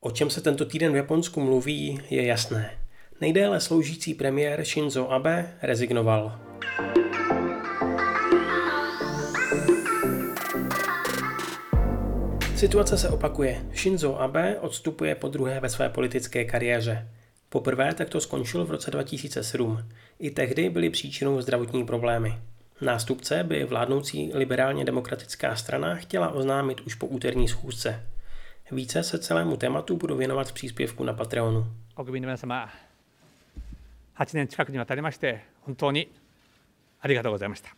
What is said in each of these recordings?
O čem se tento týden v Japonsku mluví, je jasné. Nejdéle sloužící premiér Shinzo Abe rezignoval. Situace se opakuje. Shinzo Abe odstupuje po druhé ve své politické kariéře. Poprvé takto skončil v roce 2007. I tehdy byly příčinou zdravotní problémy. Nástupce by vládnoucí liberálně demokratická strana chtěla oznámit už po úterní schůzce. Více se celému tématu budu věnovat v příspěvku na Patreonu. 国民の皆様8年近くにわたりまして本当にありがとうございました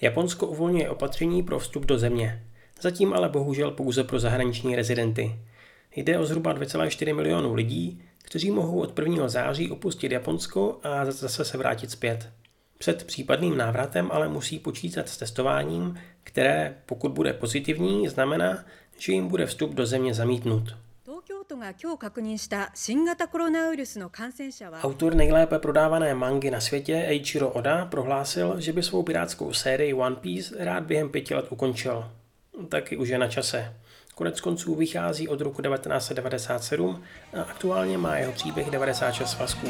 Japonsko uvolňuje opatření pro vstup do země. Zatím ale bohužel pouze pro zahraniční rezidenty. Jde o zhruba 2,4 milionů lidí, kteří mohou od 1. září opustit Japonsko a zase se vrátit zpět. Před případným návratem ale musí počítat s testováním, které, pokud bude pozitivní, znamená, že jim bude vstup do země zamítnut. Autor nejlépe prodávané mangy na světě Eiichiro Oda prohlásil, že by svou pirátskou sérii One Piece rád během pěti let ukončil. Taky už je na čase. Konec konců vychází od roku 1997 a aktuálně má jeho příběh 96 svazků.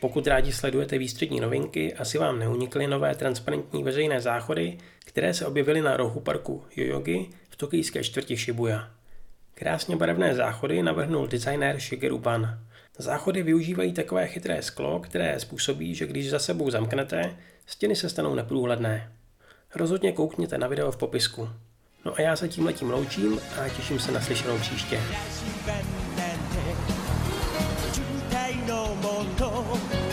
Pokud rádi sledujete výstřední novinky, asi vám neunikly nové transparentní veřejné záchody, které se objevily na rohu parku Yoyogi v tokijské čtvrti Shibuya. Krásně barevné záchody navrhnul designér Shigeru Ban. Záchody využívají takové chytré sklo, které způsobí, že když za sebou zamknete, stěny se stanou neprůhledné. Rozhodně koukněte na video v popisku. No a já se tím letím loučím a těším se na slyšenou příště. 梦中。